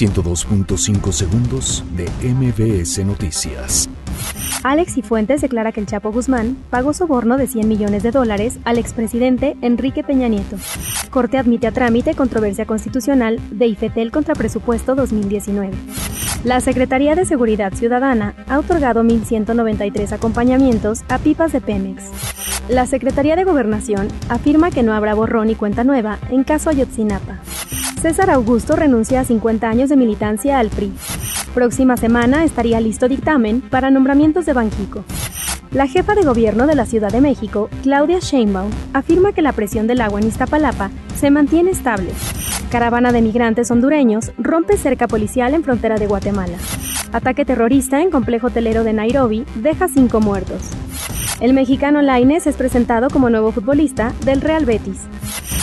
102.5 segundos de MBS Noticias. Alex y Fuentes declara que el Chapo Guzmán pagó soborno de 100 millones de dólares al expresidente Enrique Peña Nieto. Corte admite a trámite controversia constitucional de IFETEL contra presupuesto 2019. La Secretaría de Seguridad Ciudadana ha otorgado 1.193 acompañamientos a pipas de Pemex. La Secretaría de Gobernación afirma que no habrá borrón y cuenta nueva en caso Ayotzinapa. César Augusto renuncia a 50 años de militancia al PRI. Próxima semana estaría listo dictamen para nombramientos de Banquico. La jefa de gobierno de la Ciudad de México, Claudia Sheinbaum, afirma que la presión del agua en Iztapalapa se mantiene estable. Caravana de migrantes hondureños rompe cerca policial en frontera de Guatemala. Ataque terrorista en complejo hotelero de Nairobi deja cinco muertos. El mexicano Laines es presentado como nuevo futbolista del Real Betis.